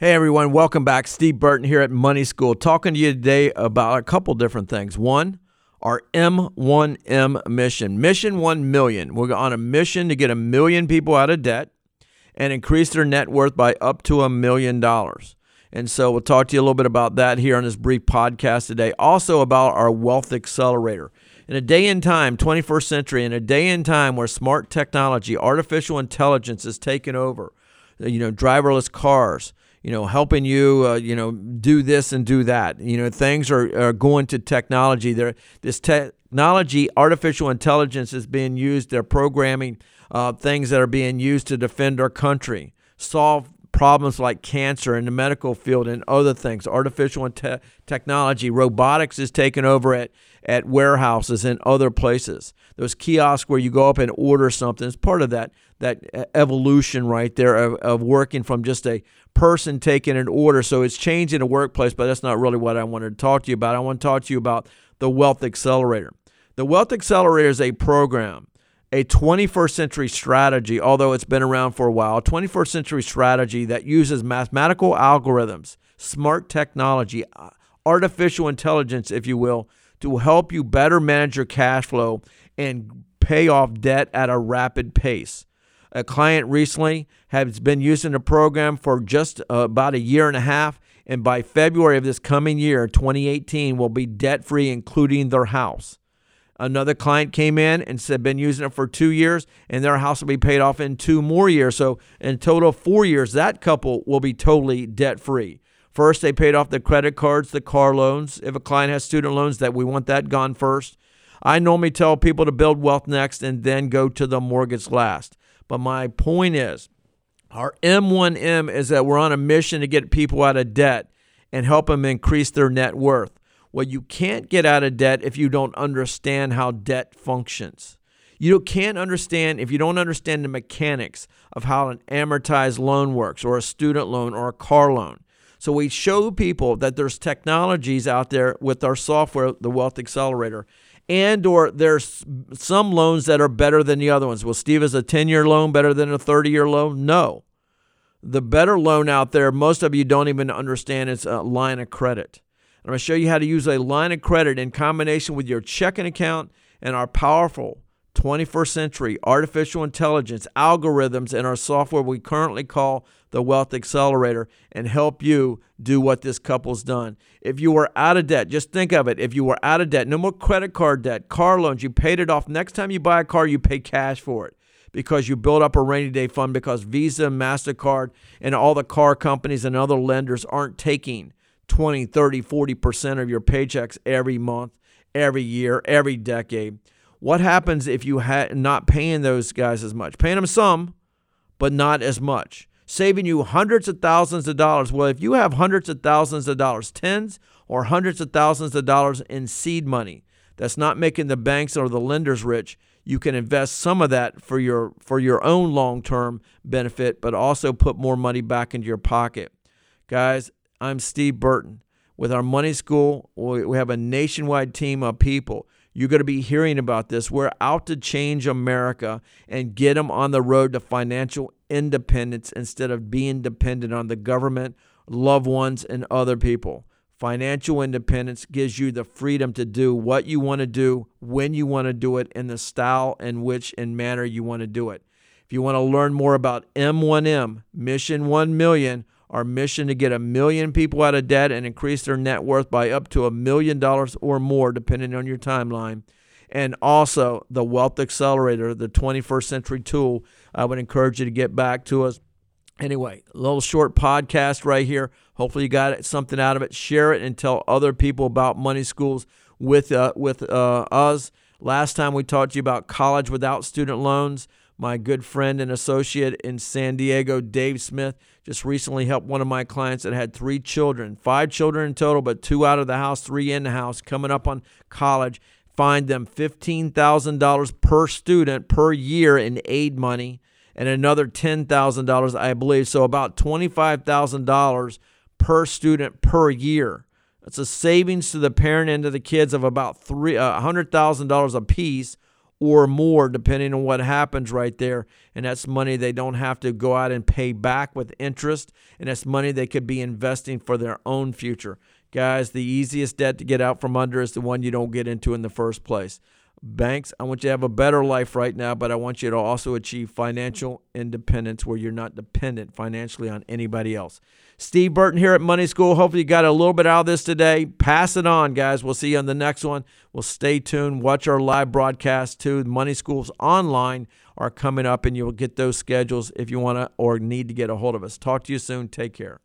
Hey everyone, welcome back. Steve Burton here at Money School, talking to you today about a couple different things. One, our M1M mission, Mission 1 Million. We're on a mission to get a million people out of debt and increase their net worth by up to a million dollars. And so we'll talk to you a little bit about that here on this brief podcast today. Also about our Wealth Accelerator. In a day and time, 21st century, in a day and time where smart technology, artificial intelligence is taking over, you know, driverless cars, you know, helping you, uh, you know, do this and do that. You know, things are, are going to technology. There, this technology, artificial intelligence is being used. They're programming uh, things that are being used to defend our country, solve problems like cancer in the medical field and other things. Artificial te- technology, robotics is taking over at at warehouses and other places. Those kiosks where you go up and order something is part of that that evolution right there of, of working from just a person taking an order. So it's changing the workplace, but that's not really what I wanted to talk to you about. I want to talk to you about the Wealth Accelerator. The Wealth Accelerator is a program, a 21st century strategy, although it's been around for a while, a 21st century strategy that uses mathematical algorithms, smart technology, uh, artificial intelligence, if you will, to help you better manage your cash flow and pay off debt at a rapid pace. A client recently has been using the program for just uh, about a year and a half, and by February of this coming year, 2018, will be debt free, including their house. Another client came in and said been using it for two years, and their house will be paid off in two more years. So in total, four years, that couple will be totally debt free. First, they paid off the credit cards, the car loans. If a client has student loans, that we want that gone first. I normally tell people to build wealth next and then go to the mortgage last. But my point is, our M1M is that we're on a mission to get people out of debt and help them increase their net worth. Well, you can't get out of debt if you don't understand how debt functions. You can't understand if you don't understand the mechanics of how an amortized loan works, or a student loan, or a car loan. So we show people that there's technologies out there with our software, the Wealth Accelerator, and or there's some loans that are better than the other ones. Well, Steve, is a 10-year loan better than a 30-year loan? No. The better loan out there, most of you don't even understand, is a line of credit. I'm going to show you how to use a line of credit in combination with your checking account and our powerful 21st century artificial intelligence algorithms and our software we currently call the Wealth Accelerator and help you do what this couple's done. If you were out of debt, just think of it. If you were out of debt, no more credit card debt, car loans, you paid it off. Next time you buy a car, you pay cash for it because you build up a rainy day fund because Visa, MasterCard, and all the car companies and other lenders aren't taking 20, 30, 40% of your paychecks every month, every year, every decade. What happens if you had not paying those guys as much? Paying them some, but not as much. Saving you hundreds of thousands of dollars. Well, if you have hundreds of thousands of dollars, tens or hundreds of thousands of dollars in seed money, that's not making the banks or the lenders rich. You can invest some of that for your for your own long-term benefit, but also put more money back into your pocket. Guys, I'm Steve Burton. With our money school, we have a nationwide team of people you're going to be hearing about this. We're out to change America and get them on the road to financial independence instead of being dependent on the government, loved ones, and other people. Financial independence gives you the freedom to do what you want to do, when you want to do it, in the style in which and manner you want to do it. If you want to learn more about M1M, Mission 1 Million, our mission to get a million people out of debt and increase their net worth by up to a million dollars or more, depending on your timeline. And also the Wealth Accelerator, the 21st century tool. I would encourage you to get back to us. Anyway, a little short podcast right here. Hopefully, you got something out of it. Share it and tell other people about money schools with uh, with uh, us. Last time we talked to you about college without student loans. My good friend and associate in San Diego, Dave Smith, just recently helped one of my clients that had three children, five children in total, but two out of the house, three in the house, coming up on college. Find them $15,000 per student per year in aid money and another $10,000, I believe. So about $25,000 per student per year. That's a savings to the parent and to the kids of about three uh, $100,000 a piece or more, depending on what happens right there. And that's money they don't have to go out and pay back with interest. And that's money they could be investing for their own future. Guys, the easiest debt to get out from under is the one you don't get into in the first place. Banks, I want you to have a better life right now, but I want you to also achieve financial independence where you're not dependent financially on anybody else. Steve Burton here at Money School. Hopefully, you got a little bit out of this today. Pass it on, guys. We'll see you on the next one. We'll stay tuned. Watch our live broadcast too. Money Schools online are coming up, and you'll get those schedules if you want to or need to get a hold of us. Talk to you soon. Take care.